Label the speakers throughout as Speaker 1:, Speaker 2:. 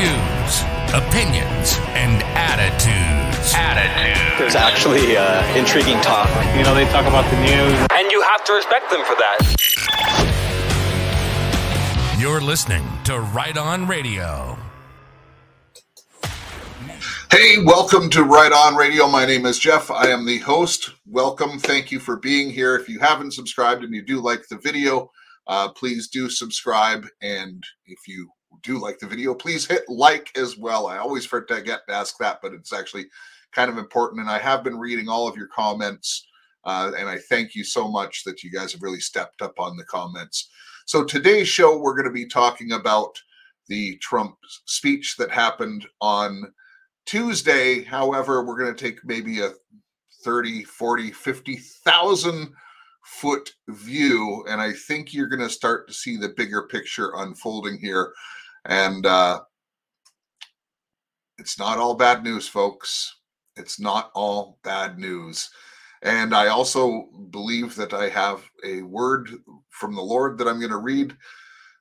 Speaker 1: views, opinions, and attitudes. Attitudes.
Speaker 2: There's actually uh, intriguing talk.
Speaker 3: You know, they talk about the news.
Speaker 4: And you have to respect them for that.
Speaker 1: You're listening to Right On Radio.
Speaker 5: Hey, welcome to Right On Radio. My name is Jeff. I am the host. Welcome. Thank you for being here. If you haven't subscribed and you do like the video, uh, please do subscribe. And if you do like the video, please hit like as well. I always forget to ask that, but it's actually kind of important. And I have been reading all of your comments. Uh, and I thank you so much that you guys have really stepped up on the comments. So today's show, we're going to be talking about the Trump speech that happened on Tuesday. However, we're going to take maybe a 30, 40, 50,000 foot view. And I think you're going to start to see the bigger picture unfolding here. And uh, it's not all bad news, folks. It's not all bad news. And I also believe that I have a word from the Lord that I'm going to read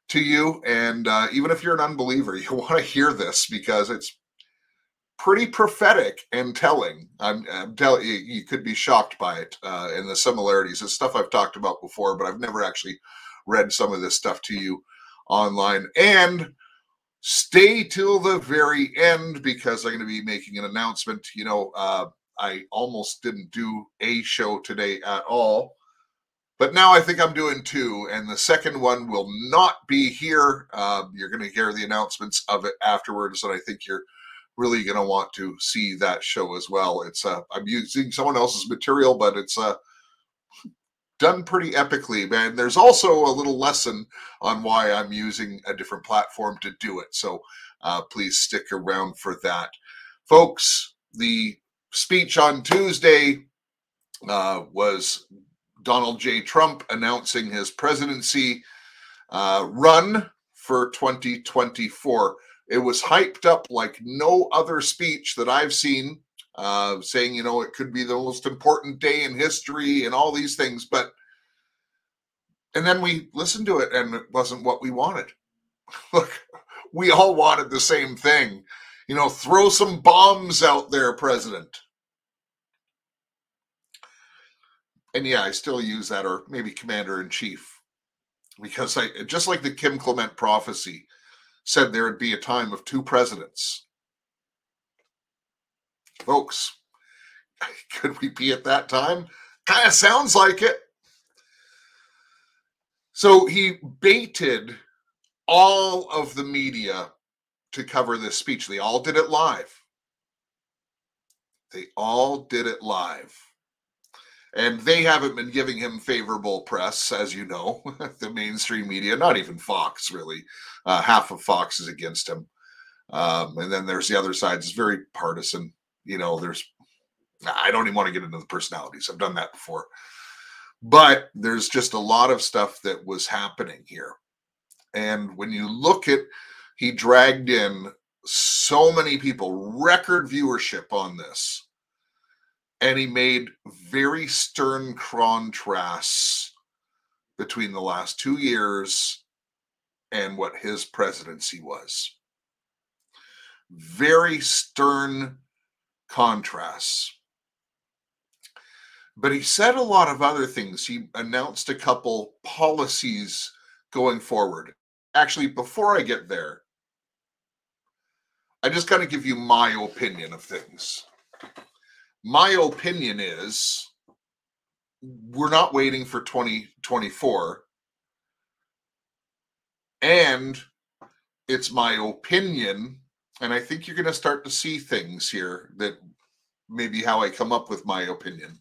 Speaker 5: to you. And uh, even if you're an unbeliever, you want to hear this because it's pretty prophetic and telling. I'm, I'm telling you, you could be shocked by it uh, and the similarities. It's stuff I've talked about before, but I've never actually read some of this stuff to you online. And stay till the very end because I'm going to be making an announcement. You know, uh, I almost didn't do a show today at all. But now I think I'm doing two, and the second one will not be here. Uh, you're going to hear the announcements of it afterwards, and I think you're really going to want to see that show as well. It's uh, I'm using someone else's material, but it's uh, done pretty epically, man. There's also a little lesson on why I'm using a different platform to do it. So uh, please stick around for that, folks. The speech on Tuesday uh, was Donald J. Trump announcing his presidency uh, run for 2024. It was hyped up like no other speech that I've seen, uh, saying, you know, it could be the most important day in history and all these things. But, and then we listened to it and it wasn't what we wanted. Look, we all wanted the same thing. You know, throw some bombs out there, President. And yeah, I still use that, or maybe Commander in Chief, because I just like the Kim Clement prophecy said there would be a time of two presidents. Folks, could we be at that time? Kind of sounds like it. So he baited all of the media to cover this speech. They all did it live. They all did it live. And they haven't been giving him favorable press, as you know, the mainstream media, not even Fox, really. Uh, half of Fox is against him. Um, and then there's the other side, it's very partisan. You know, there's, I don't even want to get into the personalities. I've done that before. But there's just a lot of stuff that was happening here. And when you look at, he dragged in so many people, record viewership on this and he made very stern contrasts between the last two years and what his presidency was. Very stern contrasts. But he said a lot of other things. He announced a couple policies going forward. Actually, before I get there, I just got to give you my opinion of things my opinion is we're not waiting for 2024 and it's my opinion and i think you're going to start to see things here that maybe how i come up with my opinion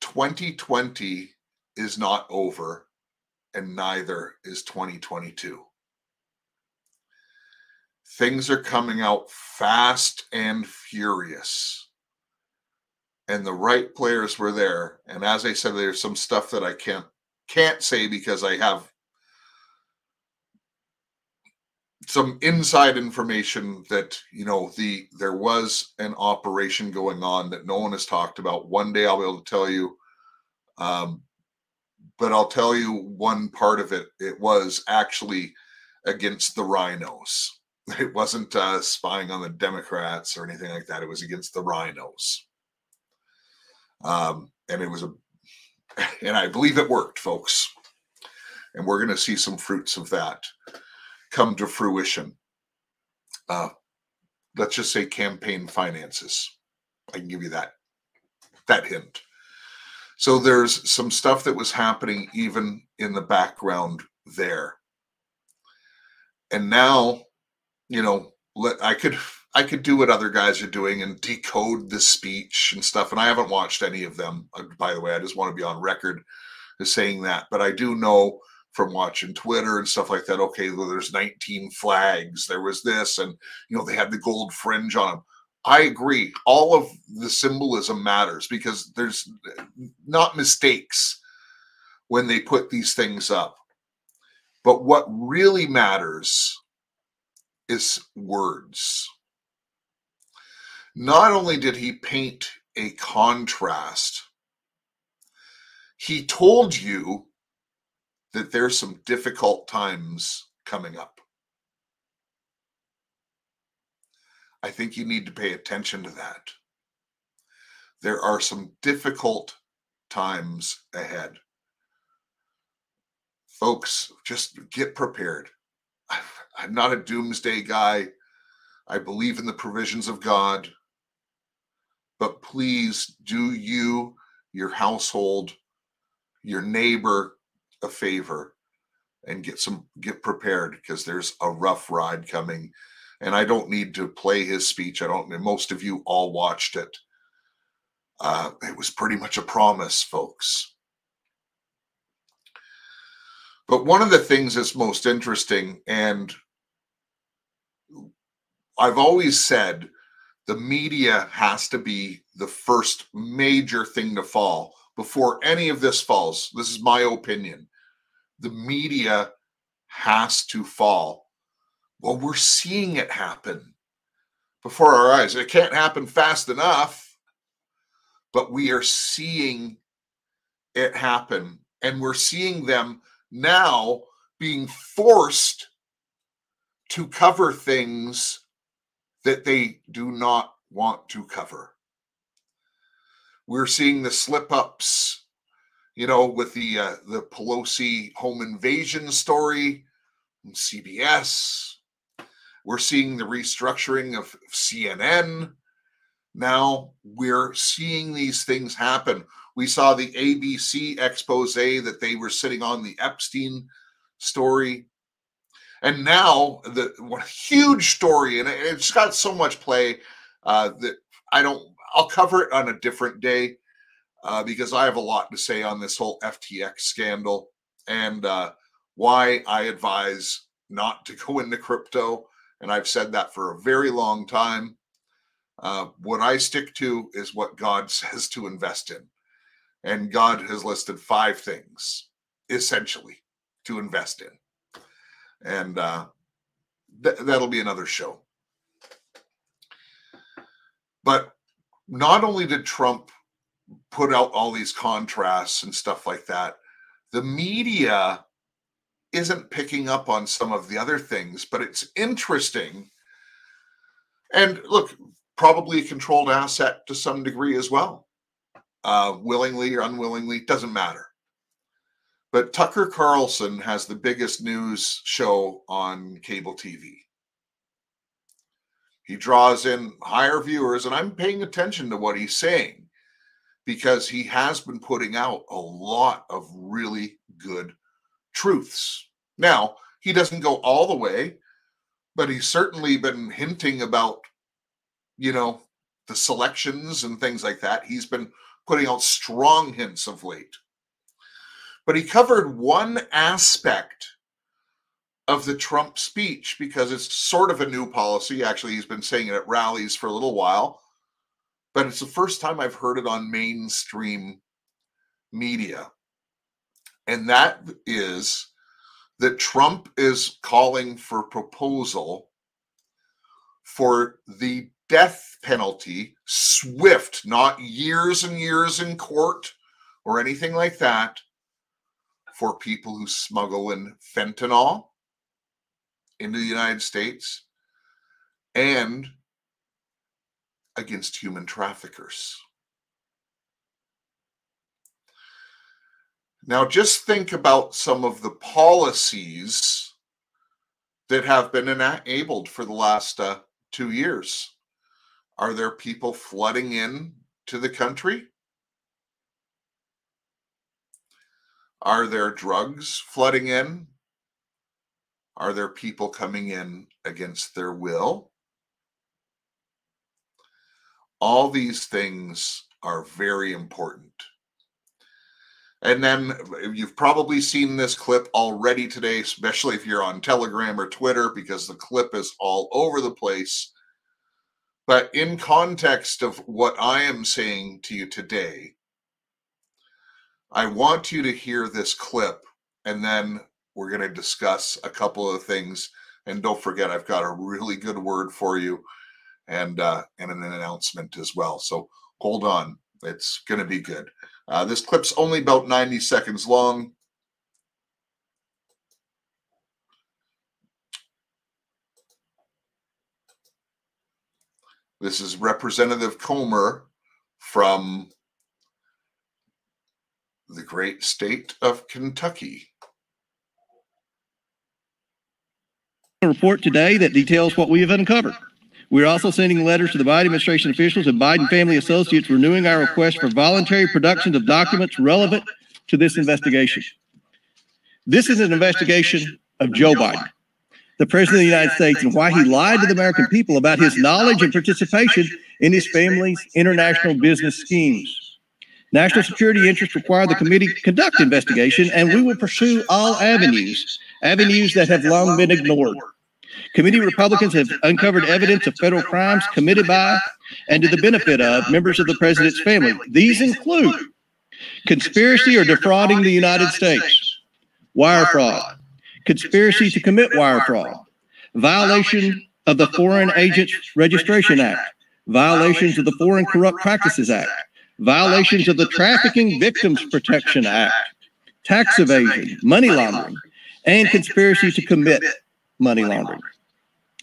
Speaker 5: 2020 is not over and neither is 2022 things are coming out fast and furious. And the right players were there. And as I said, there's some stuff that I can't can't say because I have some inside information that you know the there was an operation going on that no one has talked about. One day I'll be able to tell you. Um, but I'll tell you one part of it. It was actually against the rhinos. It wasn't uh, spying on the Democrats or anything like that. It was against the rhinos. Um, and it was a, and I believe it worked, folks. And we're going to see some fruits of that come to fruition. Uh, let's just say campaign finances. I can give you that that hint. So there's some stuff that was happening even in the background there. And now, you know, let I could I could do what other guys are doing and decode the speech and stuff. And I haven't watched any of them, uh, by the way. I just want to be on record as saying that. But I do know from watching Twitter and stuff like that. Okay, well, there's 19 flags. There was this, and you know they had the gold fringe on them. I agree. All of the symbolism matters because there's not mistakes when they put these things up. But what really matters is words. Not only did he paint a contrast, he told you that there's some difficult times coming up. I think you need to pay attention to that. There are some difficult times ahead. Folks, just get prepared. I'm not a doomsday guy. I believe in the provisions of God. But please do you, your household, your neighbor a favor and get some get prepared because there's a rough ride coming and I don't need to play his speech. I don't. Most of you all watched it. Uh, it was pretty much a promise, folks. But one of the things that's most interesting, and I've always said the media has to be the first major thing to fall before any of this falls. This is my opinion. The media has to fall well, we're seeing it happen before our eyes. It can't happen fast enough, but we are seeing it happen. And we're seeing them now being forced to cover things that they do not want to cover. We're seeing the slip ups, you know, with the uh, the Pelosi home invasion story, CBS, we're seeing the restructuring of CNN. Now we're seeing these things happen. We saw the ABC expose that they were sitting on the Epstein story. And now the huge story, and it's got so much play uh, that I don't, I'll cover it on a different day uh, because I have a lot to say on this whole FTX scandal and uh, why I advise not to go into crypto and I've said that for a very long time. Uh, what I stick to is what God says to invest in. And God has listed five things essentially to invest in. And uh, th- that'll be another show. But not only did Trump put out all these contrasts and stuff like that, the media isn't picking up on some of the other things, but it's interesting. And look, probably a controlled asset to some degree as well. Uh, willingly or unwillingly, doesn't matter. But Tucker Carlson has the biggest news show on cable TV. He draws in higher viewers, and I'm paying attention to what he's saying because he has been putting out a lot of really good truths. Now, he doesn't go all the way, but he's certainly been hinting about, you know, the selections and things like that. He's been putting out strong hints of late. But he covered one aspect of the Trump speech because it's sort of a new policy. Actually, he's been saying it at rallies for a little while, but it's the first time I've heard it on mainstream media and that is that Trump is calling for proposal for the death penalty, swift, not years and years in court or anything like that, for people who smuggle in fentanyl into the United States and against human traffickers. Now, just think about some of the policies that have been enabled for the last uh, two years. Are there people flooding in to the country? Are there drugs flooding in? Are there people coming in against their will? All these things are very important. And then uh, you've probably seen this clip already today, especially if you're on Telegram or Twitter, because the clip is all over the place. But in context of what I am saying to you today, I want you to hear this clip and then we're going to discuss a couple of things. And don't forget, I've got a really good word for you and uh, and an announcement as well. So hold on, it's going to be good. Uh, this clip's only about 90 seconds long. This is Representative Comer from the great state of Kentucky.
Speaker 6: Report today that details what we have uncovered. We're also sending letters to the Biden administration officials and Biden family associates renewing our request for voluntary production of documents relevant to this investigation. This is an investigation of Joe Biden, the President of the United States, and why he lied to the American people about his knowledge and participation in his family's international business schemes. National security interests require the committee conduct investigation, and we will pursue all avenues, avenues that have long been ignored. Committee Republicans have uncovered evidence of federal crimes committed by and to the benefit of members of the president's family. These include conspiracy or defrauding the United States, wire fraud, conspiracy to commit wire fraud, violation of the Foreign Agents Registration Act, violations of the Foreign Corrupt Practices Act, violations of the Trafficking Victims Protection Act, tax evasion, money laundering, and conspiracy to commit money laundering.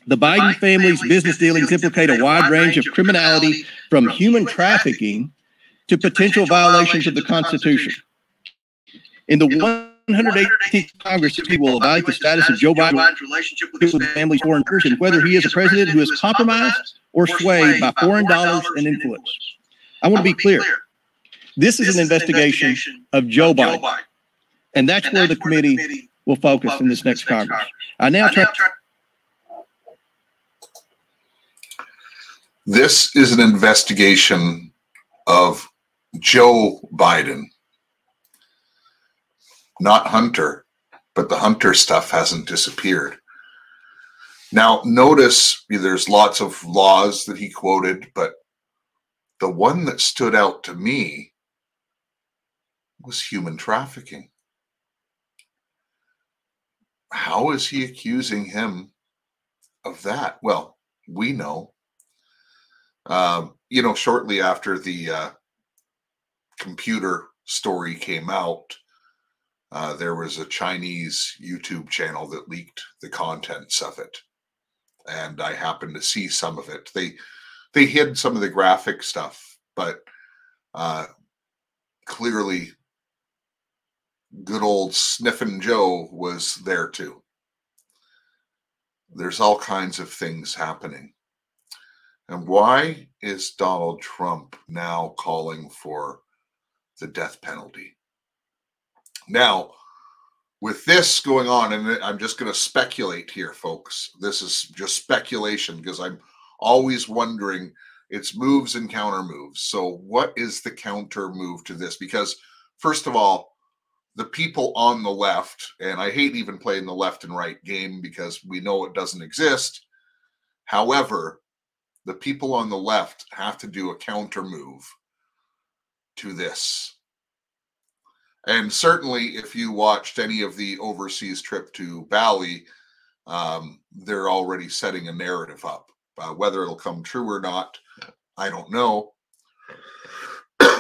Speaker 6: The Biden family's business dealings implicate a wide range of criminality from human trafficking to potential violations of the Constitution. In the 118th Congress, we will evaluate the status of Joe Biden's relationship with his family's foreign person and whether he is a president who is compromised or swayed by foreign dollars and influence. I want to be clear. This is an investigation of Joe Biden. And that's where the committee will focus in this next Congress. I now turn.
Speaker 5: This is an investigation of Joe Biden, not Hunter, but the Hunter stuff hasn't disappeared. Now, notice there's lots of laws that he quoted, but the one that stood out to me was human trafficking. How is he accusing him of that? Well, we know. Um, you know, shortly after the uh, computer story came out, uh, there was a Chinese YouTube channel that leaked the contents of it, and I happened to see some of it. They they hid some of the graphic stuff, but uh, clearly good old Sniffin' Joe was there too. There's all kinds of things happening. And why is Donald Trump now calling for the death penalty? Now, with this going on, and I'm just going to speculate here, folks. This is just speculation because I'm always wondering it's moves and counter moves. So, what is the counter move to this? Because, first of all, the people on the left, and I hate even playing the left and right game because we know it doesn't exist. However, the people on the left have to do a counter move to this. And certainly, if you watched any of the overseas trip to Bali, um, they're already setting a narrative up. Uh, whether it'll come true or not, I don't know.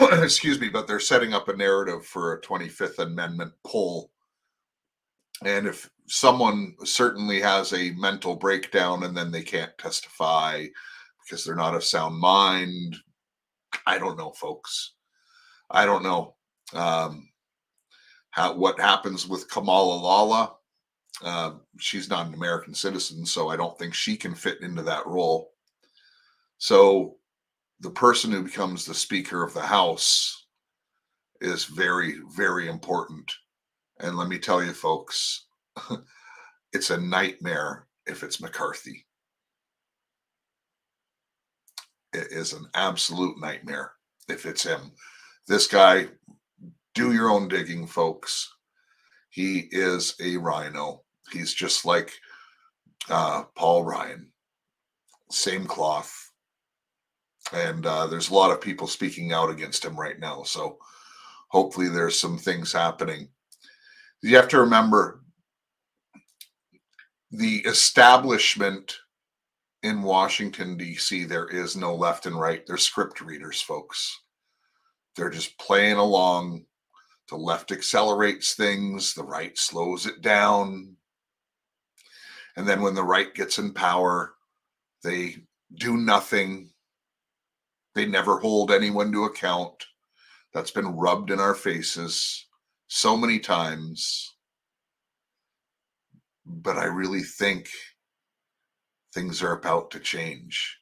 Speaker 5: excuse me, but they're setting up a narrative for a 25th Amendment poll. And if someone certainly has a mental breakdown and then they can't testify because they're not of sound mind, I don't know, folks. I don't know um, how what happens with Kamala Lala. Uh, she's not an American citizen, so I don't think she can fit into that role. So the person who becomes the Speaker of the House is very, very important. And let me tell you, folks, it's a nightmare if it's McCarthy. It is an absolute nightmare if it's him. This guy, do your own digging, folks. He is a rhino. He's just like uh, Paul Ryan, same cloth. And uh, there's a lot of people speaking out against him right now. So hopefully there's some things happening. You have to remember the establishment in Washington, D.C., there is no left and right. They're script readers, folks. They're just playing along. The left accelerates things, the right slows it down. And then when the right gets in power, they do nothing. They never hold anyone to account. That's been rubbed in our faces so many times. But I really think things are about to change.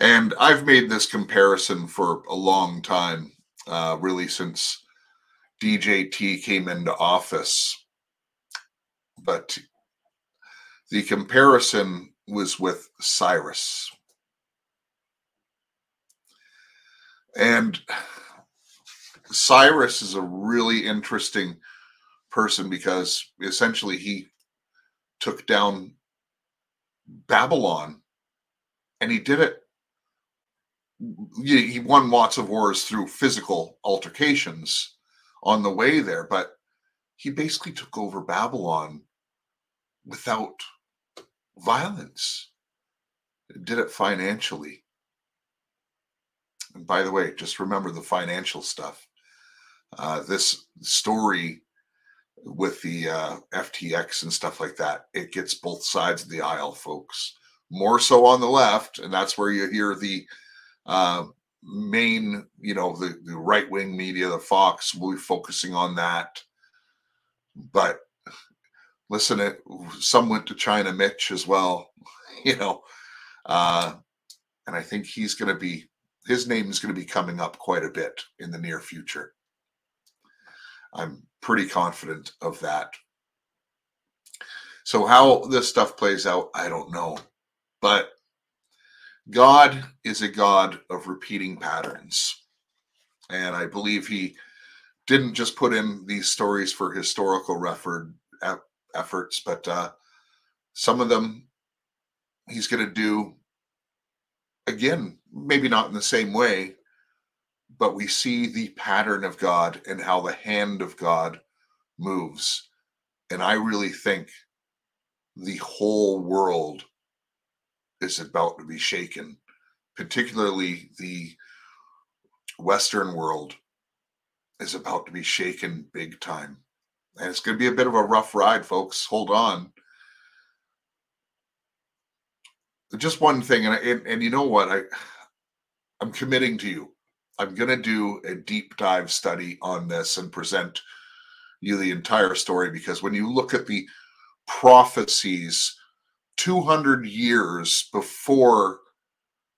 Speaker 5: And I've made this comparison for a long time, uh, really since DJT came into office. But the comparison was with Cyrus. And Cyrus is a really interesting person because essentially he took down Babylon and he did it. He won lots of wars through physical altercations on the way there, but he basically took over Babylon without violence. Did it financially. By the way, just remember the financial stuff. Uh, this story with the uh, FTX and stuff like that, it gets both sides of the aisle, folks. More so on the left, and that's where you hear the uh, main, you know, the, the right wing media, the Fox, will be focusing on that. But listen, it some went to China Mitch as well, you know, uh, and I think he's going to be his name is going to be coming up quite a bit in the near future. I'm pretty confident of that. So, how this stuff plays out, I don't know. But God is a God of repeating patterns. And I believe he didn't just put in these stories for historical record, efforts, but uh, some of them he's going to do again, maybe not in the same way, but we see the pattern of God and how the hand of God moves. And I really think the whole world is about to be shaken, particularly the Western world is about to be shaken big time. And it's going to be a bit of a rough ride, folks. Hold on. Just one thing, and, and, and you know what? I I'm committing to you. I'm going to do a deep dive study on this and present you the entire story because when you look at the prophecies 200 years before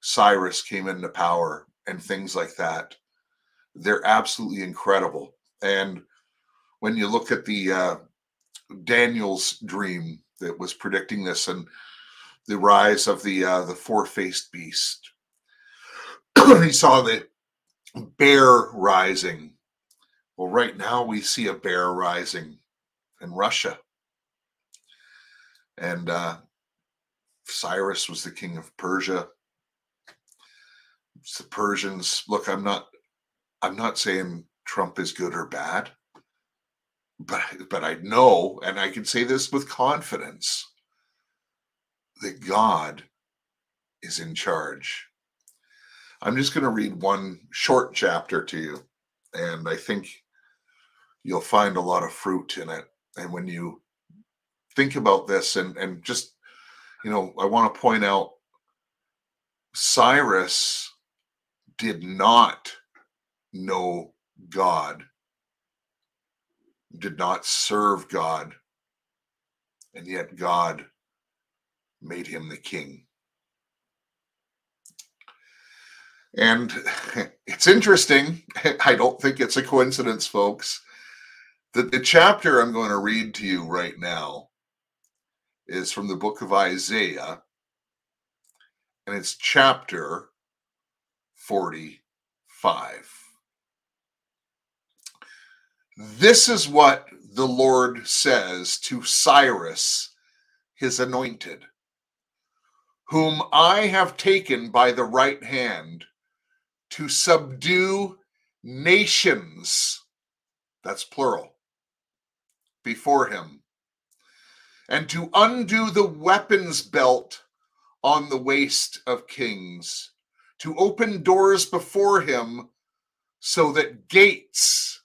Speaker 5: Cyrus came into power and things like that, they're absolutely incredible. And when you look at the uh, Daniel's dream that was predicting this and the rise of the uh, the four faced beast, he saw the bear rising well, right now we see a bear rising in Russia. And uh, Cyrus was the king of Persia. It's the Persians. Look, I'm not I'm not saying Trump is good or bad, but but I know, and I can say this with confidence, that God is in charge. I'm just going to read one short chapter to you, and I think you'll find a lot of fruit in it. And when you think about this and, and just, you know, I want to point out Cyrus did not know God, did not serve God, and yet God made him the king. And it's interesting. I don't think it's a coincidence, folks, that the chapter I'm going to read to you right now is from the book of Isaiah, and it's chapter 45. This is what the Lord says to Cyrus, his anointed, whom I have taken by the right hand to subdue nations, that's plural, before him, and to undo the weapons belt on the waist of kings, to open doors before him so that gates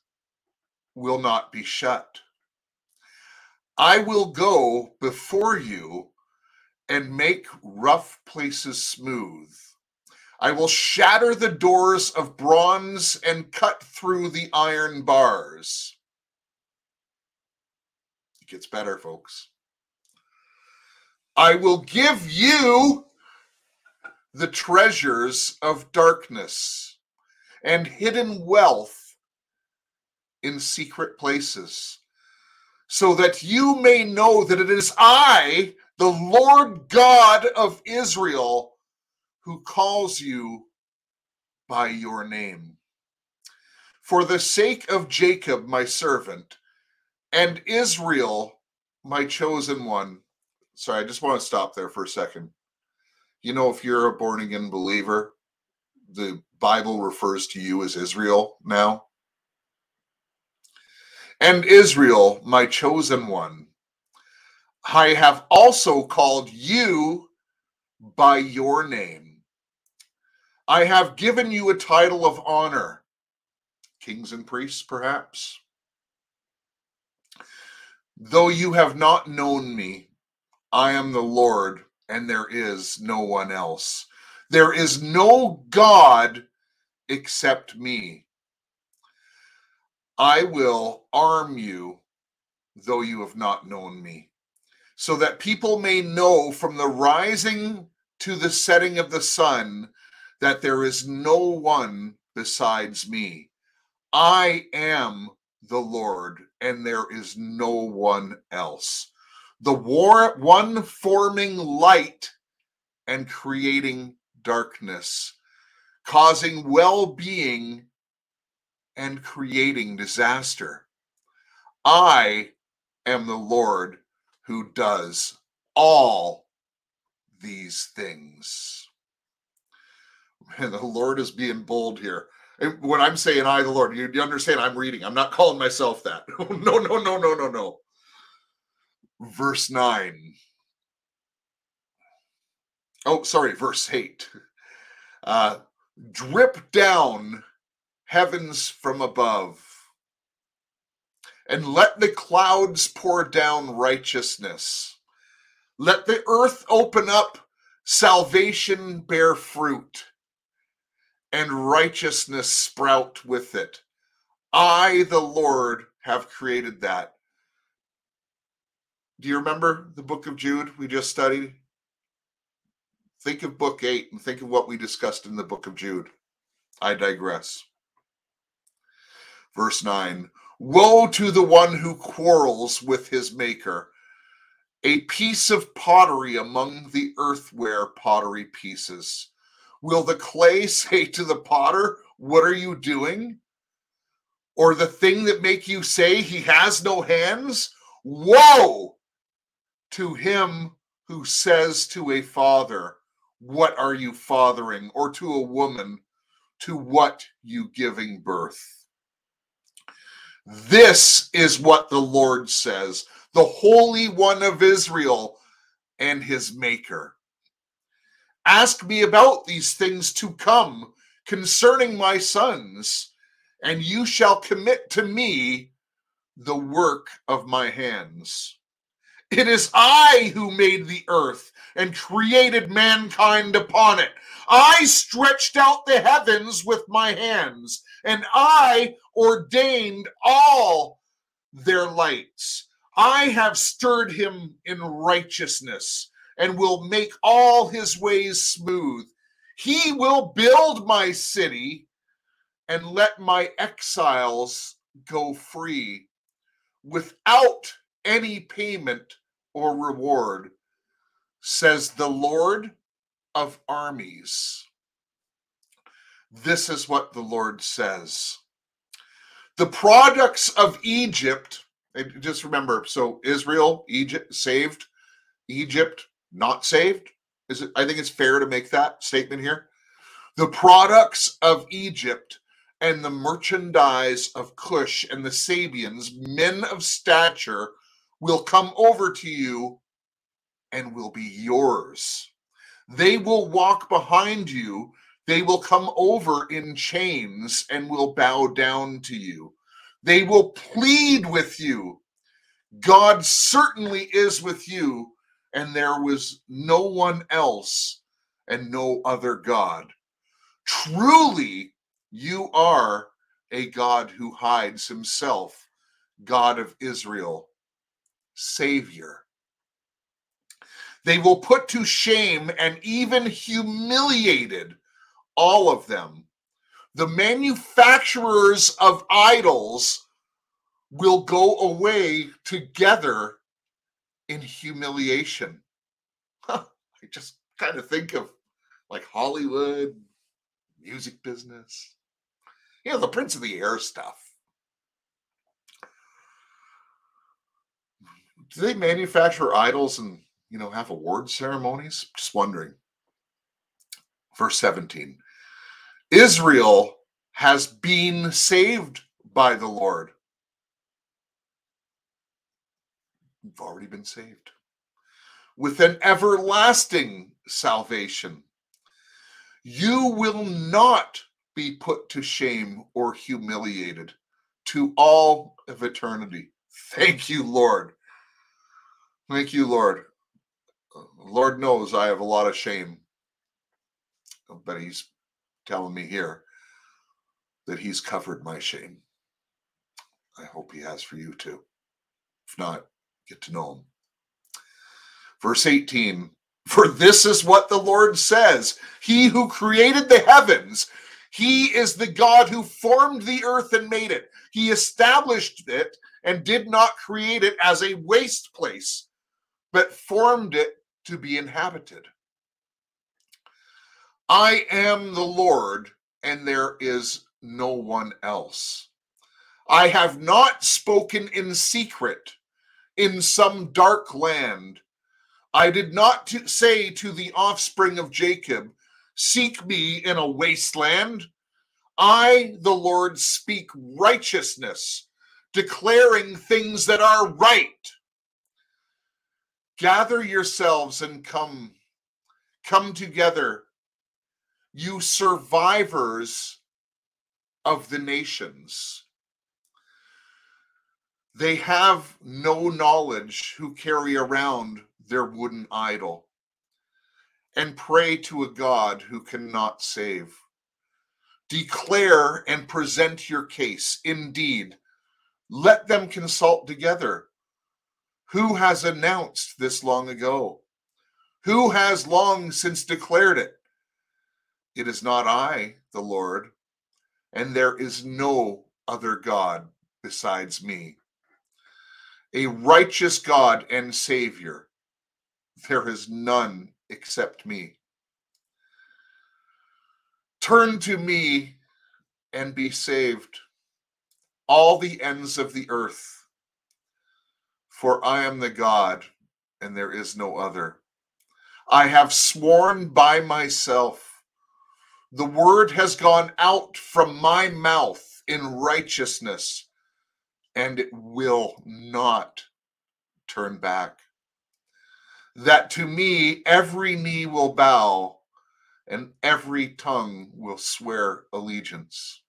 Speaker 5: will not be shut. I will go before you and make rough places smooth I will shatter the doors of bronze and cut through the iron bars. It gets better, folks. I will give you the treasures of darkness and hidden wealth in secret places, so that you may know that it is I, the Lord God of Israel who calls you by your name. For the sake of Jacob, my servant, and Israel, my chosen one. Sorry, I just want to stop there for a second. You know, if you're a born again believer, the Bible refers to you as Israel now. And Israel, my chosen one, I have also called you by your name I have given you a title of honor, kings and priests, perhaps. Though you have not known me, I am the Lord, and there is no one else. There is no God except me. I will arm you, though you have not known me, so that people may know from the rising to the setting of the sun that there is no one besides me. I am the Lord, and there is no one else. The war, one forming light and creating darkness, causing well being and creating disaster. I am the Lord who does all these things. And the Lord is being bold here. And when I'm saying I, the Lord, you, you understand I'm reading. I'm not calling myself that. no, no, no, no, no, no. Verse 9. Oh, sorry, verse 8. Uh, drip down heavens from above, and let the clouds pour down righteousness. Let the earth open up, salvation bear fruit and righteousness sprout with it. I, the Lord, have created that. Do you remember the book of Jude we just studied? Think of book eight and think of what we discussed in the book of Jude. I digress. Verse 9 Woe to the one who quarrels with his maker, a piece of pottery among the earthware pottery pieces Will the clay say to the potter, What are you doing? Or the thing that make you say he has no hands? Woe to him who says to a father, What are you fathering? Or to a woman, To what you giving birth? This is what the Lord says, the Holy One of Israel and his Maker. Ask me about these things to come concerning my sons, and you shall commit to me the work of my hands. It is I who made the earth and created mankind upon it. I stretched out the heavens with my hands, and I ordained all their lights. I have stirred him in righteousness and will make all his ways smooth. He will build my city and let my exiles go free without any payment or reward, says the Lord of armies. This is what the Lord says. The products of Egypt, just remember, so Israel, Egypt saved, Egypt not saved. Is it I think it's fair to make that statement here. The products of Egypt and the merchandise of Cush and the Sabeans, men of stature, will come over to you and will be yours. They will walk behind you. They will come over in chains and will bow down to you. They will plead with you. God certainly is with you, and there was no one else and no other God. Truly, you are a God who hides himself, God of Israel, Savior. They will put to shame and even humiliated all of them. The manufacturers of idols will go away together in humiliation. Huh, I just kind of think of like Hollywood, music business you know, the Prince of the Air stuff. Do they manufacture idols and, you know, have award ceremonies? Just wondering. Verse 17 Israel has been saved by the Lord. You've already been saved with an everlasting salvation. You will not be put to shame or humiliated to all of eternity. Thank you, Lord. Thank you, Lord. Uh, Lord knows I have a lot of shame, but He's telling me here that He's covered my shame. I hope He has for you too. If not, get to know Him. Verse 18 For this is what the Lord says He who created the heavens he is the God who formed the earth and made it. He established it and did not create it as a waste place, but formed it to be inhabited. I am the Lord, and there is no one else. I have not spoken in secret in some dark land. I did not to say to the offspring of Jacob, Seek me in a wasteland. I, the Lord, speak righteousness, declaring things that are right. Gather yourselves and come. Come together, you survivors of the nations. They have no knowledge who carry around their wooden idol and pray to a God who cannot save. Declare and present your case. Indeed, let them consult together. Who has announced this long ago? Who has long since declared it? It is not I, the Lord, and there is no other God besides me. A righteous God and Savior, there is none except me. Turn to me and be saved, all the ends of the earth. For I am the God, and there is no other. I have sworn by myself. The word has gone out from my mouth in righteousness, and it will not turn back that to me every knee will bow and every tongue will swear allegiance.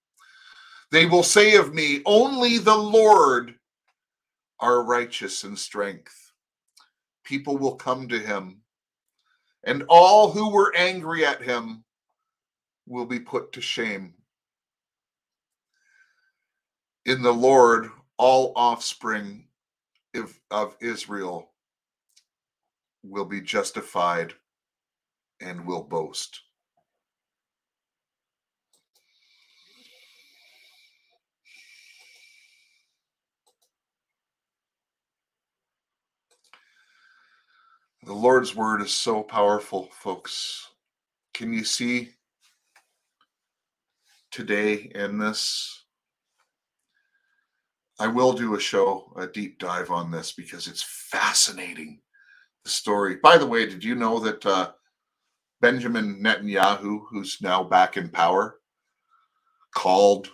Speaker 5: They will say of me, Only the Lord are righteous in strength. People will come to him, and all who were angry at him will be put to shame. In the Lord, all offspring of, Israel will be justified and will boast. The Lord's word is so powerful, folks. Can you see today in this? I will do a show, a deep dive on this because it's fascinating. The story. By the way, did you know that uh, Benjamin Netanyahu, who's now back in power, called,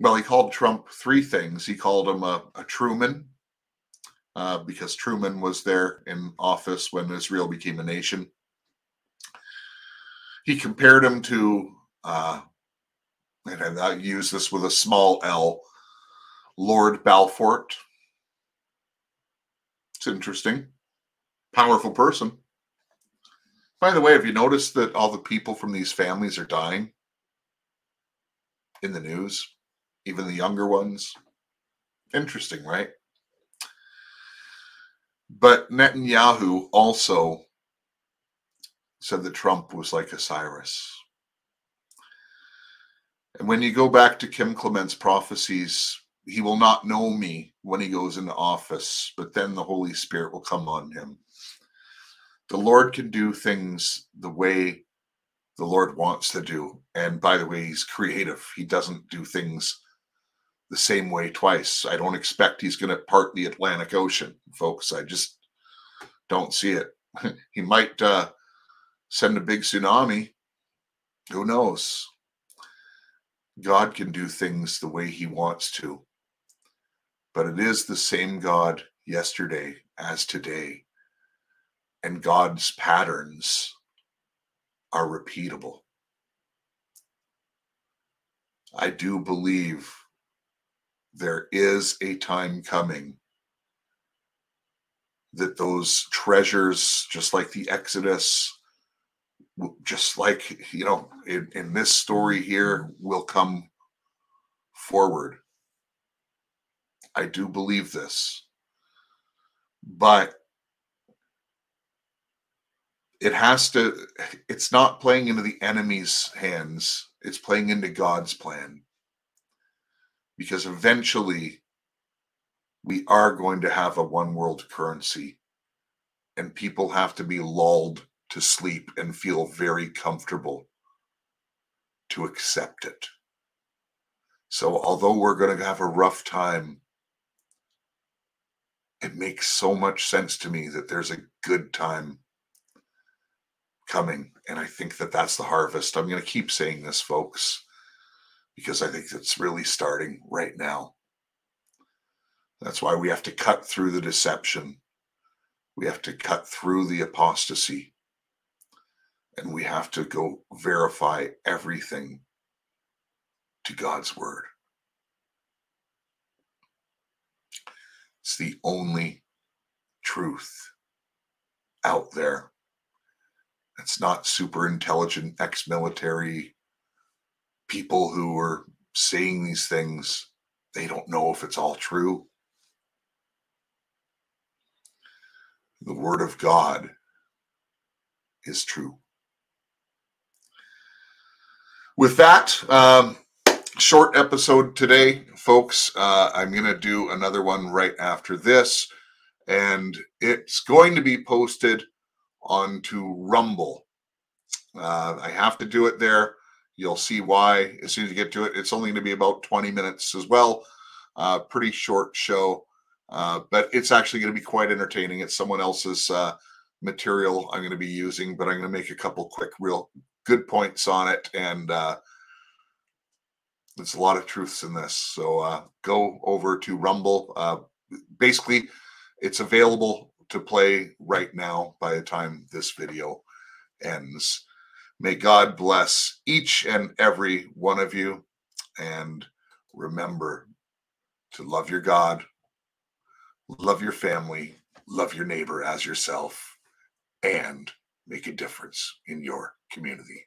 Speaker 5: well, he called Trump three things. He called him a, a Truman, uh, because Truman was there in office when Israel became a nation. He compared him to, uh, and I use this with a small L, Lord Balfour. It's interesting. Powerful person. By the way, have you noticed that all the people from these families are dying in the news? Even the younger ones? Interesting, right? But Netanyahu also said that Trump was like a Cyrus. And when you go back to Kim Clement's prophecies, he will not know me when he goes into office, but then the Holy Spirit will come on him. The Lord can do things the way the Lord wants to do. And by the way, he's creative. He doesn't do things the same way twice. I don't expect he's going to part the Atlantic Ocean, folks. I just don't see it. he might uh, send a big tsunami. Who knows? God can do things the way he wants to. But it is the same God yesterday as today. And God's patterns are repeatable. I do believe there is a time coming that those treasures, just like the Exodus, just like, you know, in, in this story here, will come forward. I do believe this. But it has to, it's not playing into the enemy's hands, it's playing into God's plan because eventually we are going to have a one world currency and people have to be lulled to sleep and feel very comfortable to accept it. So, although we're going to have a rough time, it makes so much sense to me that there's a good time coming. And I think that that's the harvest. I'm going to keep saying this, folks because I think it's really starting right now. That's why we have to cut through the deception. We have to cut through the apostasy. And we have to go verify everything to God's word. It's the only truth out there. It's not super intelligent ex military people who are saying these things, they don't know if it's all true. The Word of God is true. With that, um, short episode today, folks. Uh, I'm going to do another one right after this, and it's going to be posted onto Rumble. Uh, I have to do it there You'll see why as soon as you get to it. It's only going to be about 20 minutes as well. Uh, pretty short show, uh, but it's actually going to be quite entertaining. It's someone else's uh, material I'm going to be using, but I'm going to make a couple quick, real good points on it. And uh, there's a lot of truths in this. So uh, go over to Rumble. Uh, basically, it's available to play right now by the time this video ends. May God bless each and every one of you. And remember to love your God, love your family, love your neighbor as yourself, and make a difference in your community.